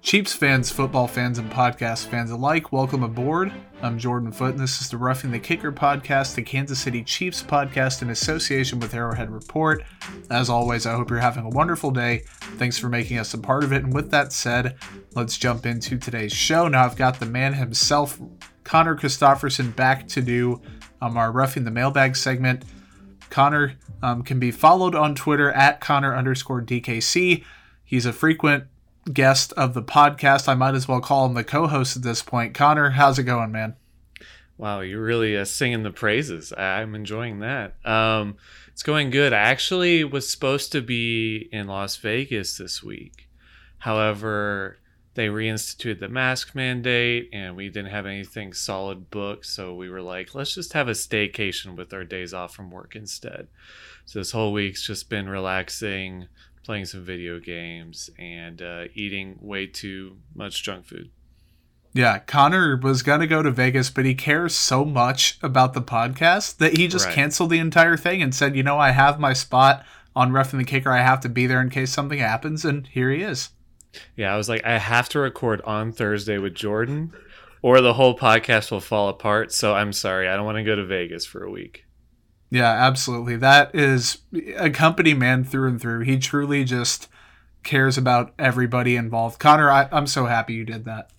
Chiefs fans, football fans, and podcast fans alike, welcome aboard. I'm Jordan Foot, and this is the Roughing the Kicker podcast, the Kansas City Chiefs podcast in association with Arrowhead Report. As always, I hope you're having a wonderful day. Thanks for making us a part of it. And with that said, let's jump into today's show. Now, I've got the man himself, Connor Christofferson, back to do um, our Roughing the Mailbag segment. Connor um, can be followed on Twitter at Connor underscore DKC. He's a frequent guest of the podcast. I might as well call him the co-host at this point. Connor, how's it going, man? Wow, you're really uh, singing the praises. I'm enjoying that. Um, it's going good. I actually was supposed to be in Las Vegas this week. However, they reinstituted the mask mandate and we didn't have anything solid booked. So we were like, let's just have a staycation with our days off from work instead. So this whole week's just been relaxing, playing some video games, and uh, eating way too much junk food. Yeah, Connor was going to go to Vegas, but he cares so much about the podcast that he just Right. canceled the entire thing and said, you know, I have my spot on Ref and the Kicker. I have to be there in case something happens. And here he is. Yeah, I was like, I have to record on Thursday with Jordan, or the whole podcast will fall apart. So I'm sorry, I don't want to go to Vegas for a week. Yeah, absolutely. That is a company man through and through. He truly just cares about everybody involved. Connor, I, I'm so happy you did that.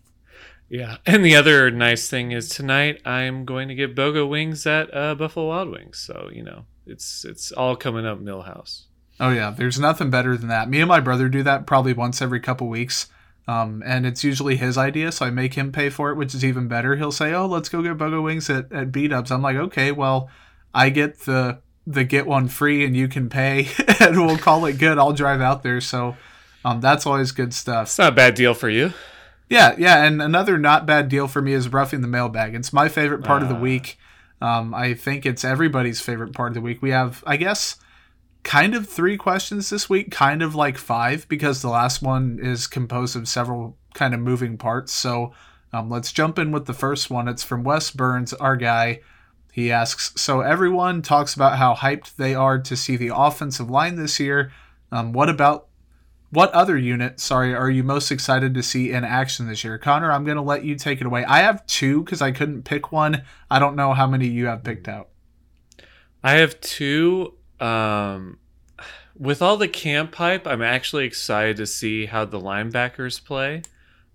Yeah, and the other nice thing is tonight I'm going to get BOGO wings at uh, Buffalo Wild Wings. So you know, it's it's all coming up Milhouse. Oh yeah, there's nothing better than that. Me and my brother do that probably once every couple weeks. Um, and it's usually his idea, so I make him pay for it, which is even better. He'll say, "Oh, let's go get BOGO wings at, at B-Dubs." I'm like, "Okay, well, I get the the get one free, and you can pay, and we'll call it good. I'll drive out there." So, um, that's always good stuff. It's not a bad deal for you. Yeah, yeah, and another not bad deal for me is roughing the mailbag. It's my favorite part of the Ah. week. Um, I think it's everybody's favorite part of the week. We have, I guess, kind of three questions this week, kind of like five, because the last one is composed of several kind of moving parts. So um, let's jump in with the first one. It's from Wes Burns, our guy. He asks, so everyone talks about how hyped they are to see the offensive line this year. Um, what about what other unit, sorry, are you most excited to see in action this year? Connor, I'm going to let you take it away. I have two because I couldn't pick one. I don't know how many you have picked out. I have two. Um, with all the camp hype, I'm actually excited to see how the linebackers play.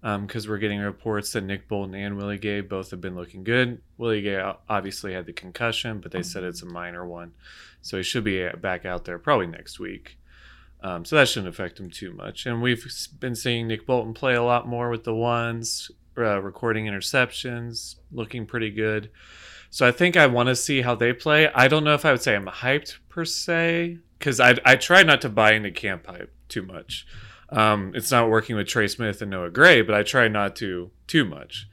Because we're getting reports that Nick Bolton and Willie Gay both have been looking good. Willie Gay obviously had the concussion, but they said it's a minor one, so he should be back out there probably next week. Um, so that shouldn't affect him too much. And we've been seeing Nick Bolton play a lot more with the ones, uh, recording interceptions, looking pretty good. So I think I want to see how they play. I don't know if I would say I'm hyped per se, because I I try not to buy into camp hype too much. Um, it's not working with Trey Smith and Noah Gray, but I try not to too much.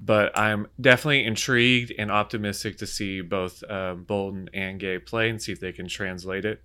But I'm definitely intrigued and optimistic to see both uh, Bolton and Gay play and see if they can translate it.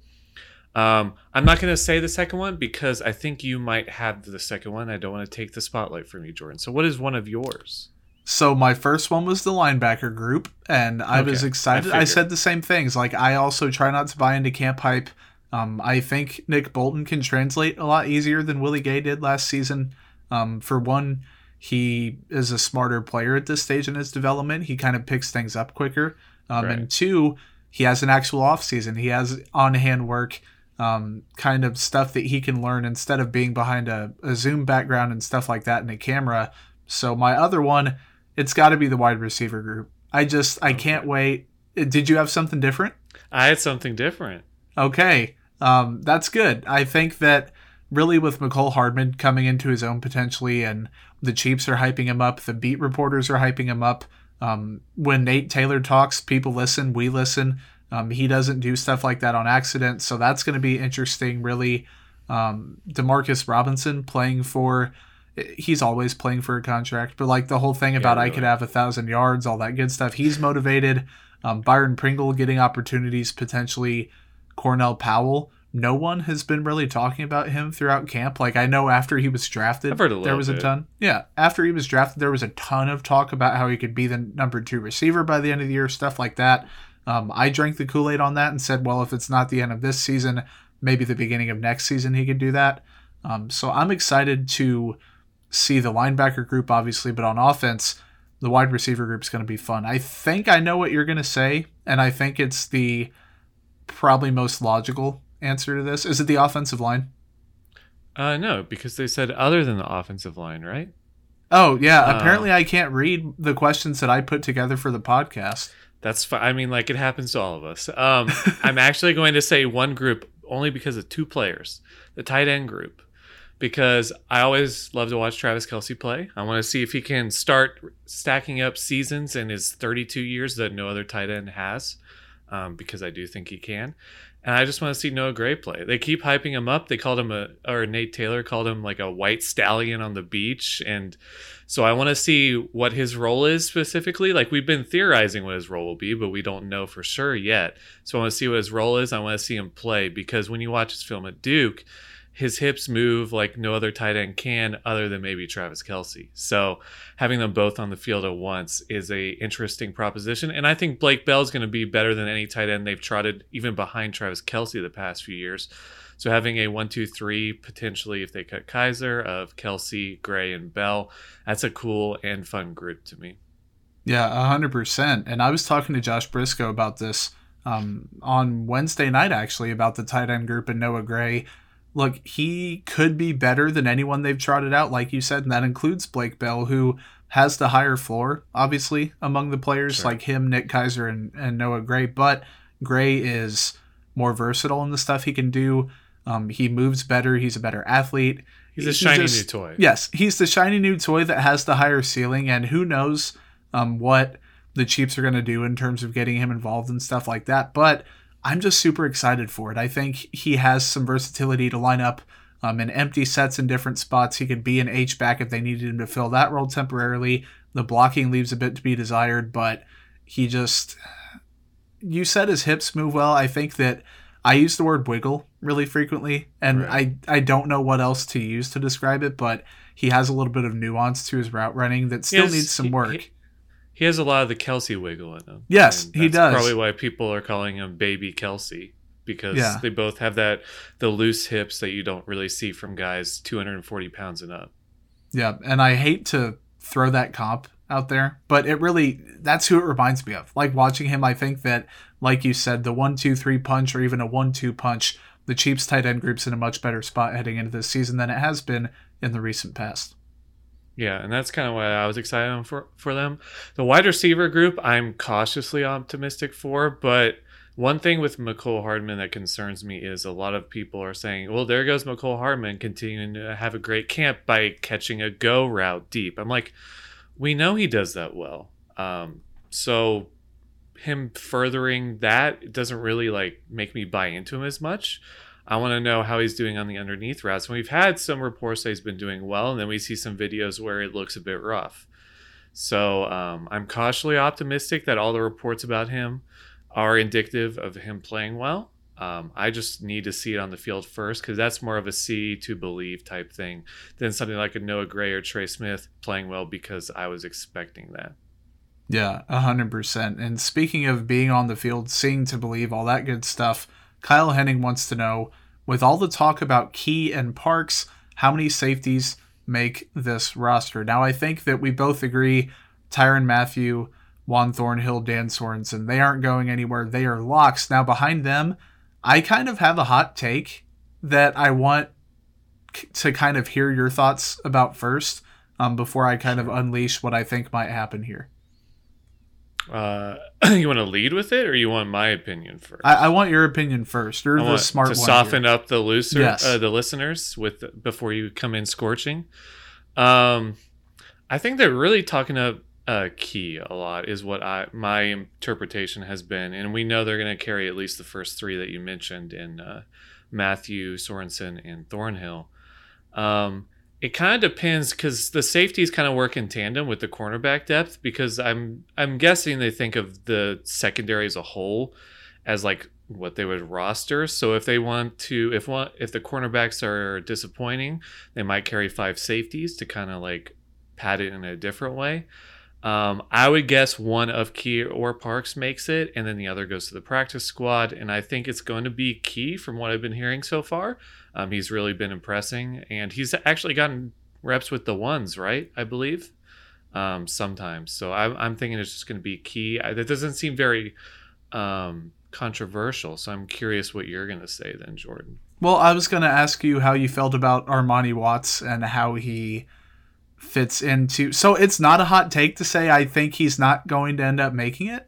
Um, I'm not going to say the second one because I think you might have the second one. I don't want to take the spotlight from you, Jordan. So, what is one of yours? So my first one was the linebacker group, and I was excited. I I, said the same things. Like I also try not to buy into camp hype. Um, I think Nick Bolton can translate a lot easier than Willie Gay did last season. Um, for one, he is a smarter player at this stage in his development. He kind of picks things up quicker. Um, Right. And two, he has an actual offseason. He has on hand work, um, kind of stuff that he can learn instead of being behind a, a Zoom background and stuff like that in a camera. So my other one, it's got to be the wide receiver group. I just I can't wait. Did you have something different? I had something different. Okay, um, that's good. I think that really with Mecole Hardman coming into his own potentially, and the Chiefs are hyping him up, the beat reporters are hyping him up. Um, when Nate Taylor talks, people listen, we listen. Um, he doesn't do stuff like that on accident, so that's going to be interesting. Really, um, Demarcus Robinson playing for he's always playing for a contract. But like the whole thing about Yeah, I could have a thousand yards, all that good stuff. He's motivated. Um, Byron Pringle getting opportunities potentially. Cornell Powell. No one has been really talking about him throughout camp. Like I know after he was drafted, I've heard a there was a ton. Yeah, after he was drafted, there was a ton of talk about how he could be the number two receiver by the end of the year, stuff like that. Um, I drank the Kool Aid on that and said, well, if it's not the end of this season, maybe the beginning of next season he could do that. Um, so I'm excited to see the linebacker group, obviously, but on offense, the wide receiver group is going to be fun. I think I know what you're going to say, and I think it's the probably most logical answer to this. Is it the offensive line? Uh, no, because they said other than the offensive line, right? Oh, yeah. Uh, apparently, I can't read the questions that I put together for the podcast. That's fine. I mean, like it happens to all of us. Um, I'm actually going to say one group only because of two players, the tight end group, because I always love to watch Travis Kelce play. I want to see if he can start stacking up seasons in his 32 years that no other tight end has, um, because I do think he can. And I just want to see Noah Gray play. They keep hyping him up. They called him a, or Nate Taylor called him like a white stallion on the beach. And so I want to see what his role is specifically. Like we've been theorizing what his role will be, but we don't know for sure yet. So I want to see what his role is. I want to see him play because when you watch his film at Duke, his hips move like no other tight end can, other than maybe Travis Kelce. So having them both on the field at once is a interesting proposition, and I think Blake Bell is going to be better than any tight end they've trotted even behind Travis Kelce the past few years. So having a one, two, three potentially if they cut Keizer of Kelce, Gray, and Bell, that's a cool and fun group to me. Yeah, hundred percent. And I was talking to Josh Briscoe about this um, on Wednesday night, actually, about the tight end group and Noah Gray. Look, he could be better than anyone they've trotted out, like you said, and that includes Blake Bell, who has the higher floor, obviously, among the players Sure. like him, Nick Keizer, and, and Noah Gray. But Gray is more versatile in the stuff he can do. Um, he moves better. He's a better athlete. He's a shiny just- new toy. Yes, he's the shiny new toy that has the higher ceiling, and who knows um, what the Chiefs are going to do in terms of getting him involved and stuff like that. But I'm just super excited for it. I think he has some versatility to line up um, in empty sets in different spots. He could be an H back if they needed him to fill that role temporarily. The blocking leaves a bit to be desired, but he just. You said his hips move well. I think that I use the word wiggle really frequently, and Right. I I don't know what else to use to describe it, but he has a little bit of nuance to his route running that still needs some work. He, has a lot of the Kelce wiggle in him. Yes, he does. Probably why people are calling him Baby Kelce because Yeah. they both have that the loose hips that you don't really see from guys 240 pounds and up. Yeah, and I hate to throw that comp out there, but it really that's who it reminds me of. Like watching him, I think that, like you said, the one two three punch or even a one two punch, the Chiefs tight end group's in a much better spot heading into this season than it has been in the recent past. Yeah, and that's kind of why I was excited for for them. The wide receiver group, I'm cautiously optimistic for, but one thing with Mecole Hardman that concerns me is a lot of people are saying, "Well, there goes Mecole Hardman continuing to have a great camp by catching a go route deep." I'm like, we know he does that well. Um, so him furthering that doesn't really like make me buy into him as much. I want to know how he's doing on the underneath routes. And we've had some reports that he's been doing well, and then we see some videos where it looks a bit rough. So um, I'm cautiously optimistic that all the reports about him are indicative of him playing well. Um, I just need to see it on the field first because that's more of a see to believe type thing than something like a Noah Gray or Trey Smith playing well because I was expecting that. Yeah, hundred percent. And speaking of being on the field, seeing to believe, all that good stuff, Kyle Henning wants to know, with all the talk about Key and Parks, how many safeties make this roster? Now, I think that we both agree, Tyrann Mathieu, Juan Thornhill, Dan Sorensen, they aren't going anywhere. They are locks. Now, behind them, I kind of have a hot take that I want to kind of hear your thoughts about first, um, before I kind of unleash what I think might happen here. Uh, you want to lead with it, or you want my opinion first? I, I want your opinion first. You're I the smart to one. soften here. up the looser Yes. uh, the listeners with before you come in scorching. Um, I think they're really talking up uh, key a lot is what I my interpretation has been, and we know they're going to carry at least the first three that you mentioned in uh, Mathieu Sorensen and Thornhill. Um, it kind of depends because the safeties kind of work in tandem with the cornerback depth because I'm I'm guessing they think of the secondary as a whole as like what they would roster. So if they want to if one if the cornerbacks are disappointing, they might carry five safeties to kind of like pad it in a different way. Um, I would guess one of Key or Parks makes it, and then the other goes to the practice squad. And I think it's going to be Key from what I've been hearing so far. Um, he's really been impressing, and he's actually gotten reps with the ones, right? I believe um, sometimes. So I'm, I'm thinking it's just going to be Key. I, that doesn't seem very um, controversial. So I'm curious what you're going to say then, Jordan. Well, I was going to ask you how you felt about Armani Watts and how he fits into. So it's not a hot take to say I think he's not going to end up making it.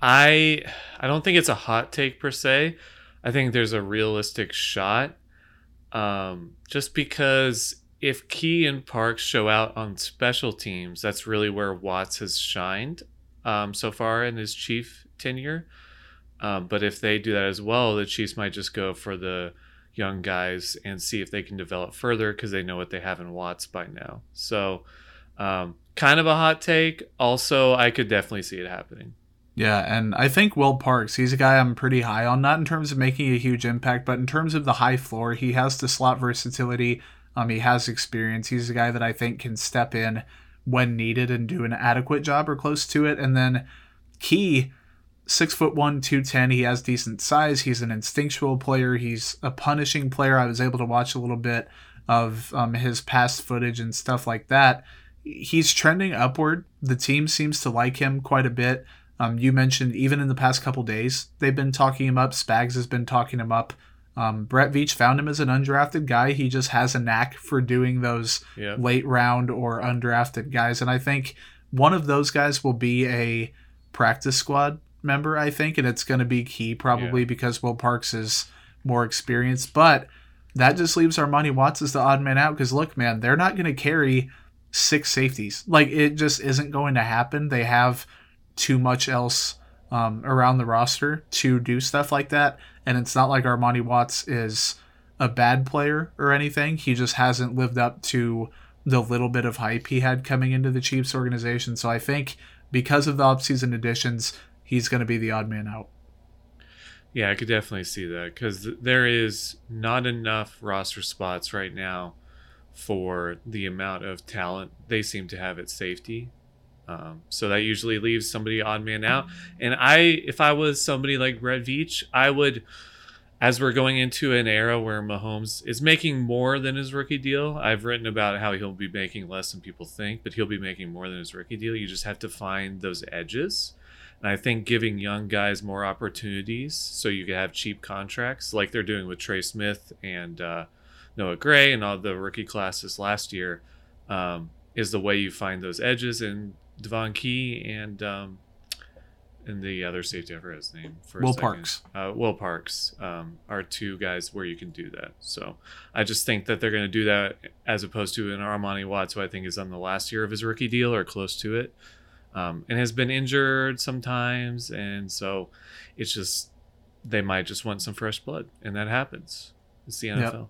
I I don't think it's a hot take per se. I think there's a realistic shot. Um, just because if Key and Parks show out on special teams, that's really where Watts has shined um, so far in his Chief tenure. Um, but if they do that as well, the Chiefs might just go for the young guys and see if they can develop further because they know what they have in Watts by now. So, um, kind of a hot take. Also, I could definitely see it happening. Yeah, and I think Will Parks, he's a guy I'm pretty high on, not in terms of making a huge impact, but in terms of the high floor. He has the slot versatility, um, he has experience. He's a guy that I think can step in when needed and do an adequate job or close to it. And then Key, six foot one, two ten. He has decent size. He's an instinctual player. He's a punishing player. I was able to watch a little bit of um, his past footage and stuff like that. He's trending upward. The team seems to like him quite a bit. Um, you mentioned even in the past couple days, they've been talking him up. Spags has been talking him up. Um, Brett Veach found him as an undrafted guy. He just has a knack for doing those Yeah. late round or undrafted guys. And I think one of those guys will be a practice squad member, I think. And it's going to be key probably Yeah. because Will Parks is more experienced. But that just leaves Armani Watts as the odd man out because look, man, they're not going to carry six safeties. Like it just isn't going to happen. They have too much else um, around the roster to do stuff like that. And it's not like Armani Watts is a bad player or anything. He just hasn't lived up to the little bit of hype he had coming into the Chiefs organization. So I think because of the offseason additions, he's going to be the odd man out. Yeah, I could definitely see that because there is not enough roster spots right now for the amount of talent they seem to have at safety. Um, so that usually leaves somebody odd man out. And I, if I was somebody like Brett Veach, I would, as we're going into an era where Mahomes is making more than his rookie deal. I've written about how he'll be making less than people think, but he'll be making more than his rookie deal. You just have to find those edges. And I think giving young guys more opportunities so you can have cheap contracts like they're doing with Trey Smith and uh, Noah Gray and all the rookie classes last year um, is the way you find those edges. And Devon Key and um, and the other safety, I forgot his name. For Will. Parks. Uh, Will Parks um, are two guys where you can do that. So I just think that they're going to do that as opposed to an Armani Watts, who I think is on the last year of his rookie deal or close to it, um, and has been injured sometimes, and so it's just they might just want some fresh blood, and that happens. It's the NFL.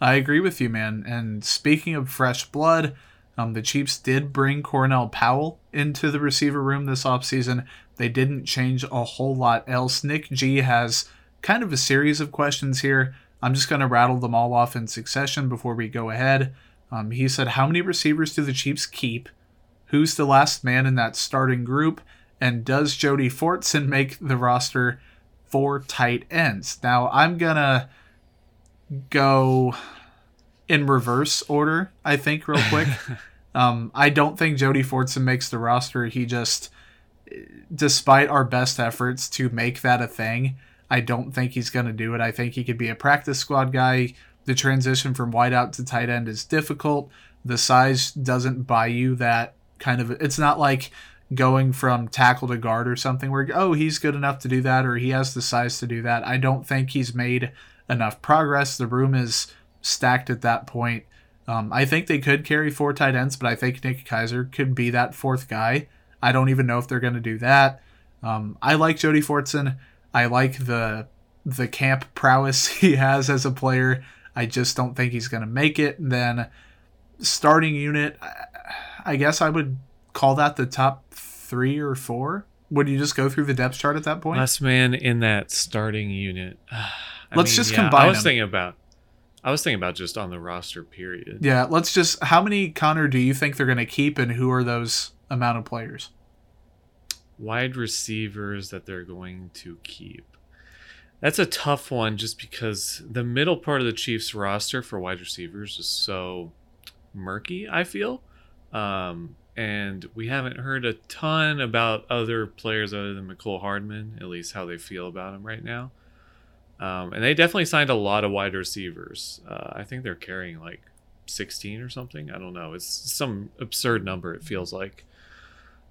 I agree with you, man. And speaking of fresh blood, um, the Chiefs did bring Cornell Powell into the receiver room this offseason. They didn't change a whole lot else. Nick G has kind of a series of questions here. I'm just going to rattle them all off in succession before we go ahead. Um, he said, How many receivers do the Chiefs keep? Who's the last man in that starting group? And does Jody Fortson make the roster for tight ends? Now, I'm going to go in reverse order, I think, real quick. um, I don't think Jody Fortson makes the roster. He just, despite our best efforts to make that a thing, I don't think he's going to do it. I think he could be a practice squad guy. The transition from wideout to tight end is difficult. The size doesn't buy you that kind of. It's not like going from tackle to guard or something where, oh, he's good enough to do that or he has the size to do that. I don't think he's made enough progress. The room is stacked at that point. Um, I think they could carry four tight ends, but I think Nick Keizer could be that fourth guy. I don't even know if they're going to do that. Um, I like Jody Fortson. I like the the camp prowess he has as a player. I just don't think he's going to make it. And then starting unit, I guess I would call that the top three or four. Would you just go through the depth chart at that point? Last man in that starting unit. I Let's mean, just yeah, combine I was them. thinking about. I was thinking about just on the roster. Period. Yeah, let's just. How many Connor do you think they're going to keep, and who are those amount of players? Wide receivers that they're going to keep. That's a tough one, just because the middle part of the Chiefs roster for wide receivers is so murky. I feel, um, and we haven't heard a ton about other players other than Mecole Hardman, at least how they feel about him right now. Um, and they definitely signed a lot of wide receivers. Uh, I think they're carrying like 16 or something. I don't know. It's some absurd number, it feels like.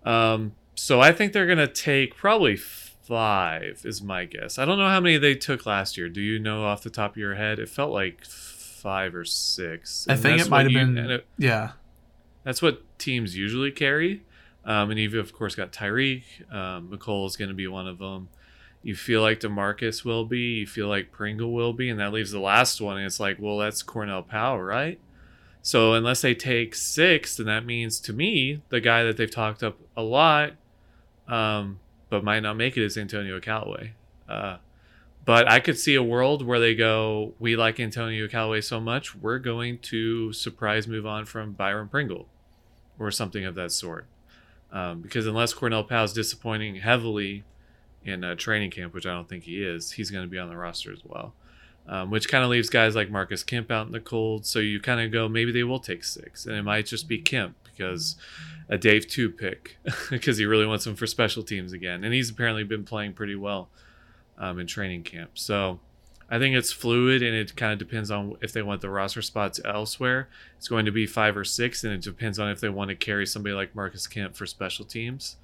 Um, so I think they're going to take probably five, is my guess. I don't know how many they took last year. Do you know off the top of your head? It felt like five or six. I think it might have you- been. it- yeah, that's what teams usually carry. Um, and you've of course got Tyreek. Um, Mecole is going to be one of them. You feel like Demarcus will be. You feel like Pringle will be, and that leaves the last one. And it's like, well, that's Cornell Powell, right? So unless they take six, then that means to me the guy that they've talked up a lot, um, but might not make it is Antonio Callaway. Uh, but I could see a world where they go, we like Antonio Callaway so much, we're going to surprise move on from Byron Pringle or something of that sort. Um, because unless Cornell Powell's disappointing heavily in uh, training camp, which I don't think he is, he's going to be on the roster as well. Um, which kind of leaves guys like Marcus Kemp out in the cold. So you kind of go, maybe they will take six, and it might just be Kemp because a Dave Toub pick because he really wants him for special teams again, and he's apparently been playing pretty well um, in training camp. So I think it's fluid, and it kind of depends on if they want the roster spots elsewhere. It's going to be five or six, and it depends on if they want to carry somebody like Marcus Kemp for special teams.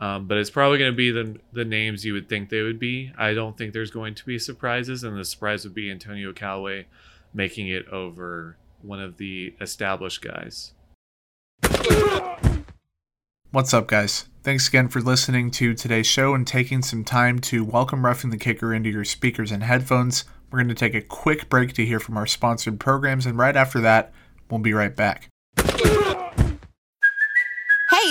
Um, but it's probably going to be the the names you would think they would be. I don't think there's going to be surprises, and the surprise would be Antonio Callaway making it over one of the established guys. What's up, guys? Thanks again for listening to today's show and taking some time to welcome Roughing the Kicker into your speakers and headphones. We're going to take a quick break to hear from our sponsored programs, and right after that, we'll be right back.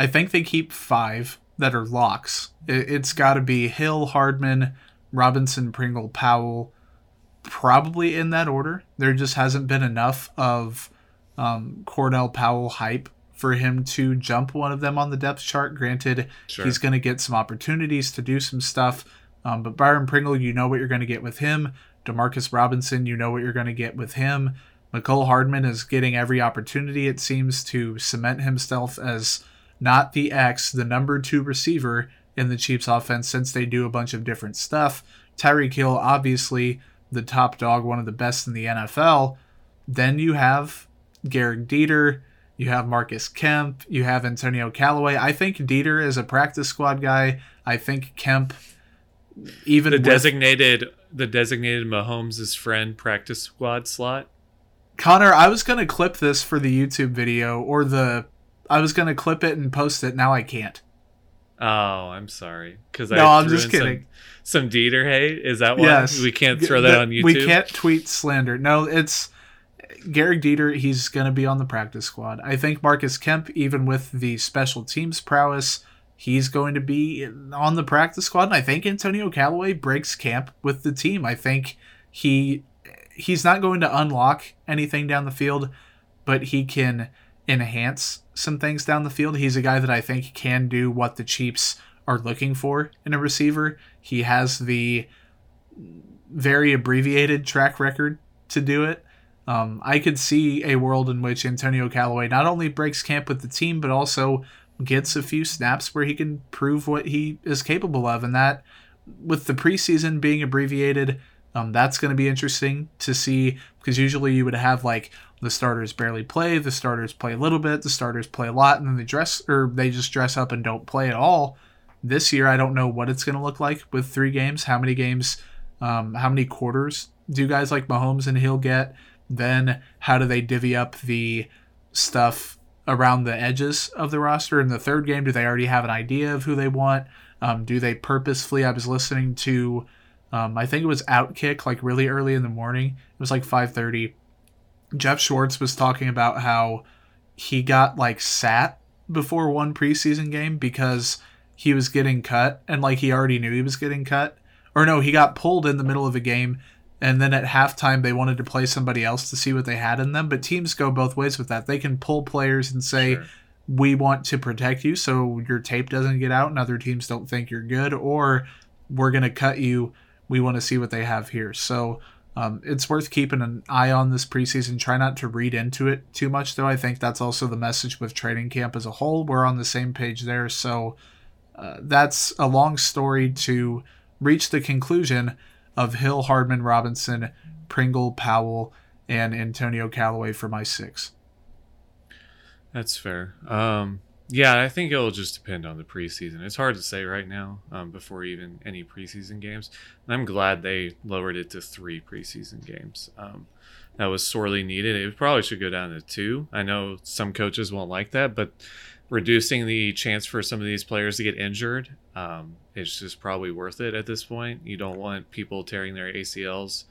I think they keep five that are locks. It, it's got to be Hill, Hardman, Robinson, Pringle, Powell, probably in that order. There just hasn't been enough of um, Cornell Powell hype for him to jump one of them on the depth chart. Granted, Sure. he's going to get some opportunities to do some stuff, um, but Byron Pringle, you know what you're going to get with him. Demarcus Robinson, you know what you're going to get with him. Mecole Hardman is getting every opportunity, it seems, to cement himself as not the X, the number two receiver in the Chiefs offense since they do a bunch of different stuff. Tyreek Hill, obviously the top dog, one of the best in the NFL. Then you have Gehrig Dieter, you have Marcus Kemp, you have Antonio Callaway. I think Dieter is a practice squad guy. I think Kemp even the with- designated the designated Mahomes' friend practice squad slot. Connor, I was gonna clip this for the YouTube video or the I was gonna clip it and post it. Now I can't. Oh, I'm sorry. Because No, I I'm just kidding. Some, some Dieter hate. Is that why yes, we can't throw that the- on YouTube? We can't tweet slander. No, it's Gehrig Dieter. He's gonna be on the practice squad. I think Marcus Kemp, even with the special teams prowess, he's going to be on the practice squad. And I think Antonio Callaway breaks camp with the team. I think he he's not going to unlock anything down the field, but he can enhance some things down the field. He's a guy that I think can do what the Chiefs are looking for in a receiver. He has the very abbreviated track record to do it. Um, I could see a world in which Antonio Callaway not only breaks camp with the team, but also gets a few snaps where he can prove what he is capable of. And that, with the preseason being abbreviated, um, that's going to be interesting to see because usually you would have like the starters barely play, the starters play a little bit, the starters play a lot, and then they dress or they just dress up and don't play at all. This year, I don't know what it's going to look like with three games. How many games, um, how many quarters do guys like Mahomes and Hill get? Then how do they divvy up the stuff around the edges of the roster? In the third game, do they already have an idea of who they want? Um, do they purposefully? I was listening to, um, I think it was Outkick, like really early in the morning. It was like 5:30. Jeff Schwartz was talking about how he got like sat before one preseason game because he was getting cut and like he already knew he was getting cut. Or no, he got pulled in the middle of a game and then at halftime they wanted to play somebody else to see what they had in them. But teams go both ways with that. They can pull players and say, We want to protect you so your tape doesn't get out and other teams don't think you're good, or we're gonna cut you. We want to see what they have here. So um, it's worth keeping an eye on this preseason. Try not to read into it too much, though. I think that's also the message with training camp as a whole. We're on the same page there. So uh, that's a long story to reach the conclusion of Hill, Hardman, Robinson, Pringle, Powell, and Antonio Callaway for my six. That's fair. Um, yeah, I think it'll just depend on the preseason. It's hard to say right now um, before even any preseason games. And I'm glad they lowered it to three preseason games. Um, that was sorely needed. It probably should go down to two. I know some coaches won't like that, but reducing the chance for some of these players to get injured um, is just probably worth it at this point. You don't want people tearing their ACLs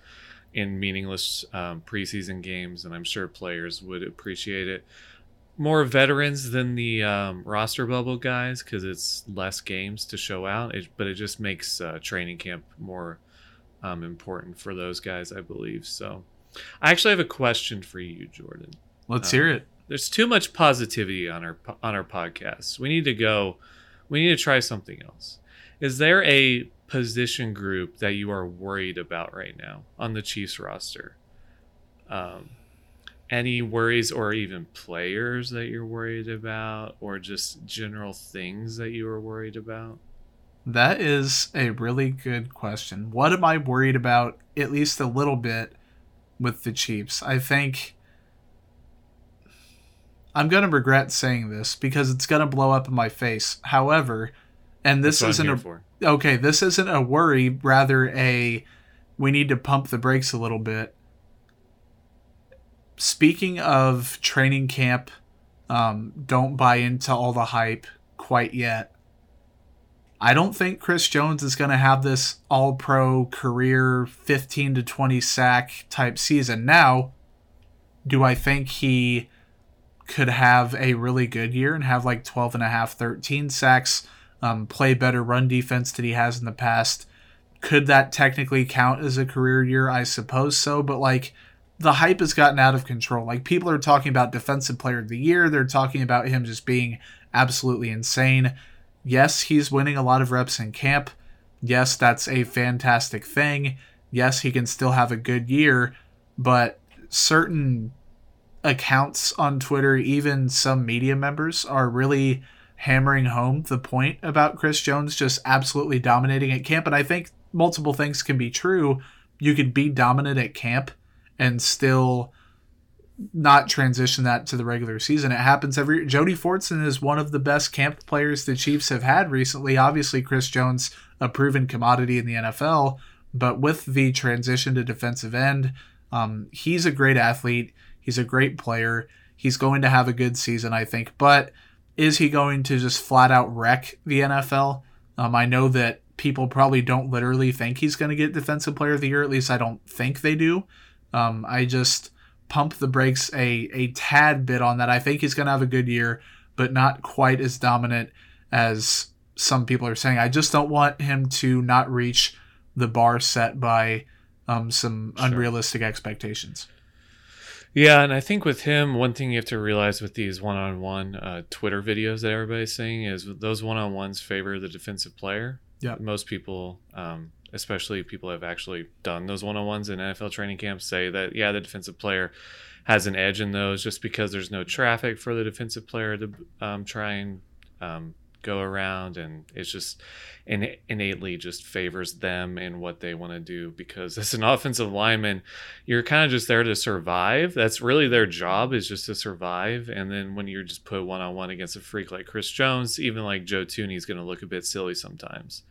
in meaningless um, preseason games, and I'm sure players would appreciate it more veterans than the um, roster bubble guys because it's less games to show out. It, but it just makes uh, training camp more um, important for those guys, I believe. So, I actually have a question for you, Jordan. Let's Uh, hear it. There's too much positivity on our on our podcast. We need to go. We need to try something else. Is there a position group that you are worried about right now on the Chiefs roster? Um, any worries or even players that you're worried about or just general things that you are worried about That is a really good question. What am I worried about, at least a little bit, with the Chiefs? I think I'm going to regret saying this because it's going to blow up in my face. However, and this isn't a okay, this isn't a worry, rather a we need to pump the brakes a little bit. Speaking of training camp, um, don't buy into all the hype quite yet. I don't think Chris Jones is going to have this all pro career 15 to 20 sack type season. Now, do I think he could have a really good year and have like 12 and a half, 13 sacks, um, play better run defense than he has in the past? Could that technically count as a career year? I suppose so, but like the hype has gotten out of control. Like people are talking about defensive player of the year. They're talking about him just being absolutely insane. Yes, he's winning a lot of reps in camp. Yes, that's a fantastic thing. Yes, he can still have a good year, but certain accounts on Twitter, even some media members, are really hammering home the point about Chris Jones just absolutely dominating at camp. And I think multiple things can be true. You could be dominant at camp and still not transition that to the regular season. It happens every Jody Fortson is one of the best camp players the Chiefs have had recently. Obviously, Chris Jones a proven commodity in the NFL. But with the transition to defensive end, um, he's a great athlete. He's a great player. He's going to have a good season, I think. But is he going to just flat out wreck the NFL? Um, I know that people probably don't literally think he's going to get Defensive Player of the Year. At least I don't think they do. Um, I just pump the brakes a, a tad bit on that. I think he's going to have a good year, but not quite as dominant as some people are saying. I just don't want him to not reach the bar set by um, some sure. unrealistic expectations. Yeah, and I think with him, one thing you have to realize with these one-on-one uh, Twitter videos that everybody's saying is those one-on-ones favor the defensive player. Yeah, most people, um, especially people have actually done those one-on-ones in NFL training camps, say that yeah, the defensive player has an edge in those just because there's no traffic for the defensive player to um, try and um, go around and it's just in, innately just favors them and what they want to do because as an offensive lineman you're kind of just there to survive. That's really their job is just to survive and then when you're just put one-on-one against a freak like chris jones even like joe Thuney is going to look a bit silly sometimes.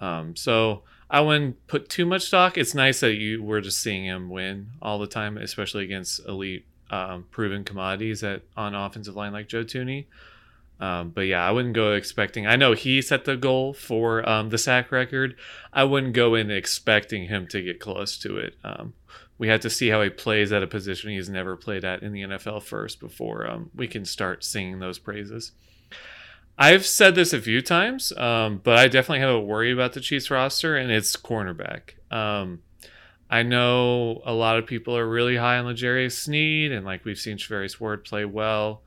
Um, so i wouldn't put too much stock it's nice that you were just seeing him win all the time especially against elite um, proven commodities at on offensive line like joe Thuney um, but yeah, I wouldn't go expecting. I know he set the goal for um, the sack record. I wouldn't go in expecting him to get close to it. Um, we have to see how he plays at a position he's never played at in the NFL first before um, we can start singing those praises. I've said this a few times, um, but I definitely have a worry about the Chiefs roster, and it's cornerback. Um, I know a lot of people are really high on L'Jarius Sneed, and like we've seen Charvarius Ward play well.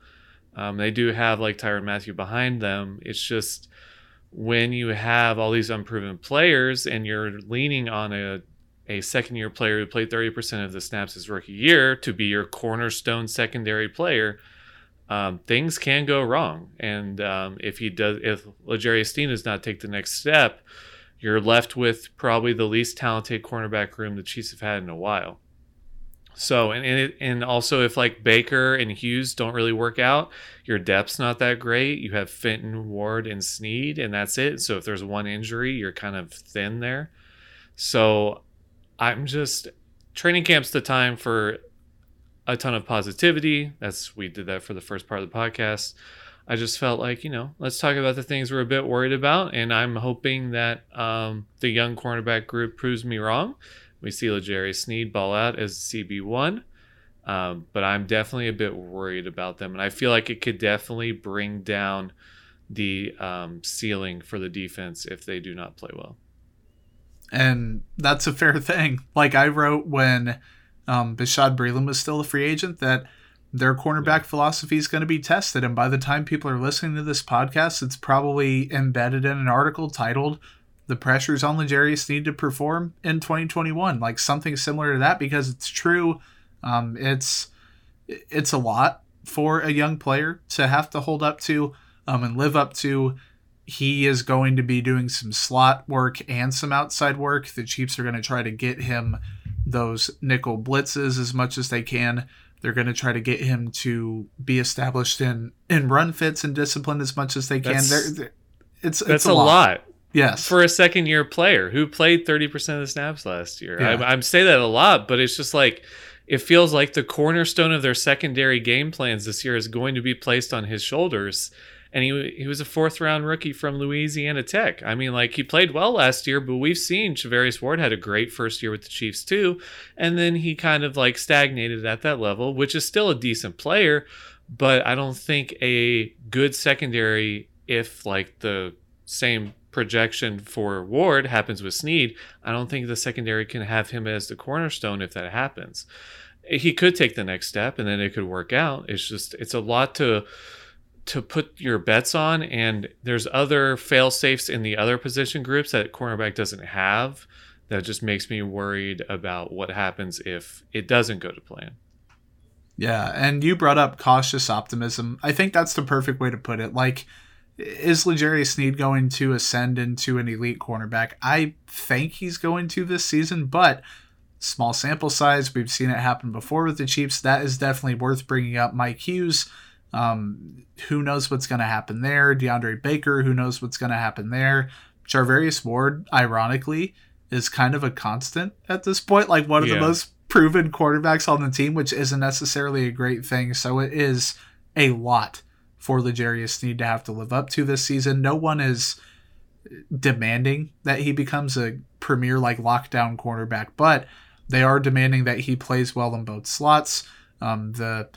Um, they do have like Tyrann Mathieu behind them. It's just when you have all these unproven players and you're leaning on a a second year player who played 30% of the snaps his rookie year to be your cornerstone secondary player, um, things can go wrong. And um, if he does, if L'Jarius Sneed does not take the next step, you're left with probably the least talented cornerback room the Chiefs have had in a while. So and and, it, and also if like Baker and Hughes don't really work out, your depth's not that great. You have Fenton, Ward, and Sneed, and that's it. So if there's one injury, you're kind of thin there. So I'm just training camp's the time for a ton of positivity. That's we did that for the first part of the podcast. I just felt like you know let's talk about the things we're a bit worried about, and I'm hoping that um, the young cornerback group proves me wrong we see L'Jarius Sneed ball out as CB1. Um, but I'm definitely a bit worried about them. And I feel like it could definitely bring down the um, ceiling for the defense if they do not play well. And that's a fair thing. Like I wrote when um, Bashaud Breeland was still a free agent that their cornerback philosophy is going to be tested. And by the time people are listening to this podcast, it's probably embedded in an article titled the pressures on L'Jarius Sneed to perform in 2021, like something similar to that, because it's true. Um, it's it's a lot for a young player to have to hold up to um, and live up to. He is going to be doing some slot work and some outside work. The Chiefs are going to try to get him those nickel blitzes as much as they can. They're going to try to get him to be established in in run fits and discipline as much as they can. That's, they're, it's that's it's a, a lot. lot. Yes. For a second year player who played 30% of the snaps last year. Yeah. I, I say that a lot, but it's just like, it feels like the cornerstone of their secondary game plans this year is going to be placed on his shoulders. And he, he was a fourth round rookie from Louisiana Tech. I mean, like, he played well last year, but we've seen Charvarius Ward had a great first year with the Chiefs, too. And then he kind of like stagnated at that level, which is still a decent player. But I don't think a good secondary, if like the same projection for Ward happens with Sneed, I don't think the secondary can have him as the cornerstone if that happens. He could take the next step and then it could work out. It's just it's a lot to to put your bets on and there's other fail safes in the other position groups that cornerback doesn't have that just makes me worried about what happens if it doesn't go to plan. Yeah, and you brought up cautious optimism. I think that's the perfect way to put it. Like is L'Jarius Sneed going to ascend into an elite cornerback? I think he's going to this season, but small sample size. We've seen it happen before with the Chiefs. That is definitely worth bringing up. Mike Hughes, um, who knows what's going to happen there? DeAndre Baker, who knows what's going to happen there? Charvarius Ward, ironically, is kind of a constant at this point, like one of Yeah. the most proven quarterbacks on the team, which isn't necessarily a great thing. So it is a lot for L'Jarius Sneed to have to live up to this season. No one is demanding that he becomes a premier like lockdown cornerback, but they are demanding that he plays well in both slots. Um, the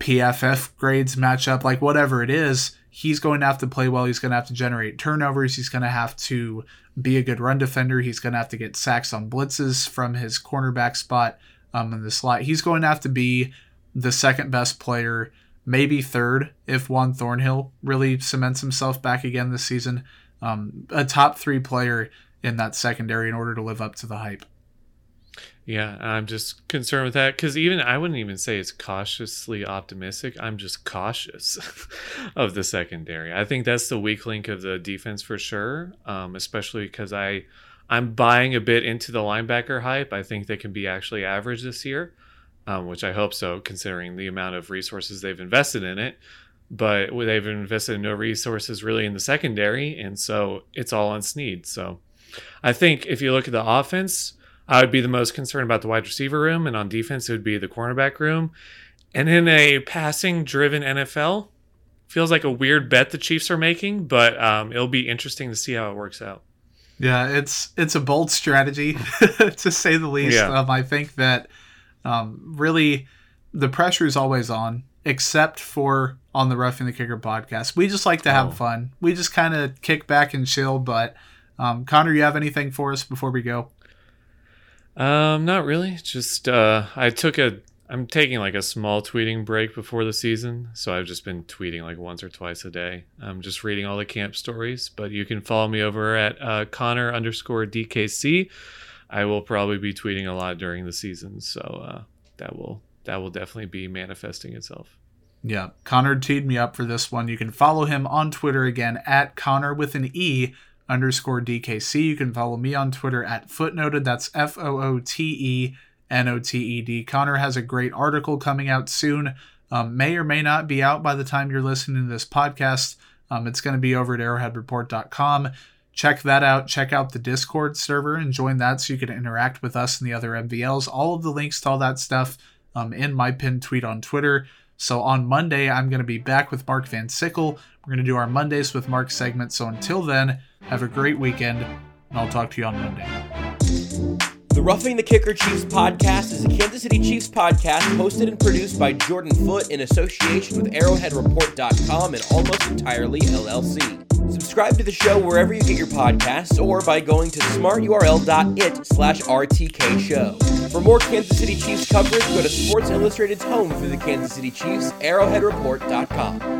PFF grades match up, like whatever it is, he's going to have to play well. He's going to have to generate turnovers. He's going to have to be a good run defender. He's going to have to get sacks on blitzes from his cornerback spot um, in the slot. He's going to have to be the second best player, maybe third, if Juan Thornhill really cements himself back again this season. Um, a top three player in that secondary in order to live up to the hype. Yeah, I'm just concerned with that because even I wouldn't even say it's cautiously optimistic. I'm just cautious of the secondary. I think that's the weak link of the defense for sure, um, especially because I I'm buying a bit into the linebacker hype. I think they can be actually average this year, um, which I hope so, considering the amount of resources they've invested in it. But they've invested no resources really in the secondary, and so it's all on Sneed. So I think if you look at the offense. I would be the most concerned about the wide receiver room, and on defense, it would be the cornerback room. And in a passing driven NFL, feels like a weird bet the Chiefs are making, but um, it'll be interesting to see how it works out. Yeah, it's it's a bold strategy to say the least. Yeah. Um, I think that um, really the pressure is always on, except for on the Roughing the Kicker podcast. We just like to have Oh. fun. We just kind of kick back and chill. But um, Connor, you have anything for us before we go? Um, not really. Just uh, I took a. I'm taking like a small tweeting break before the season, so I've just been tweeting like once or twice a day. I'm just reading all the camp stories, but you can follow me over at uh, Connor underscore DKC. I will probably be tweeting a lot during the season, so uh, that will that will definitely be manifesting itself. Yeah, Connor teed me up for this one. You can follow him on Twitter again at Connor with an E underscore DKC. You can follow me on Twitter at footenoted. That's F O O T E N O T E D. Connor has a great article coming out soon. Um, may or may not be out by the time you're listening to this podcast. Um, it's going to be over at arrowheadreport.com. Check that out. Check out the Discord server and join that so you can interact with us and the other MVLs. All of the links to all that stuff um, in my pinned tweet on Twitter. So on Monday, I'm going to be back with Mark Van Sickle. We're going to do our Mondays with Mark segment. So until then, have a great weekend, and I'll talk to you on Monday. The Roughing the Kicker Chiefs podcast is a Kansas City Chiefs podcast hosted and produced by Jordan Foote in association with ArrowheadReport.com and Almost Entirely LLC. Subscribe to the show wherever you get your podcasts or by going to smarturl.it slash RTK show. For more Kansas City Chiefs coverage, go to Sports Illustrated's home for the Kansas City Chiefs, arrowheadreport.com.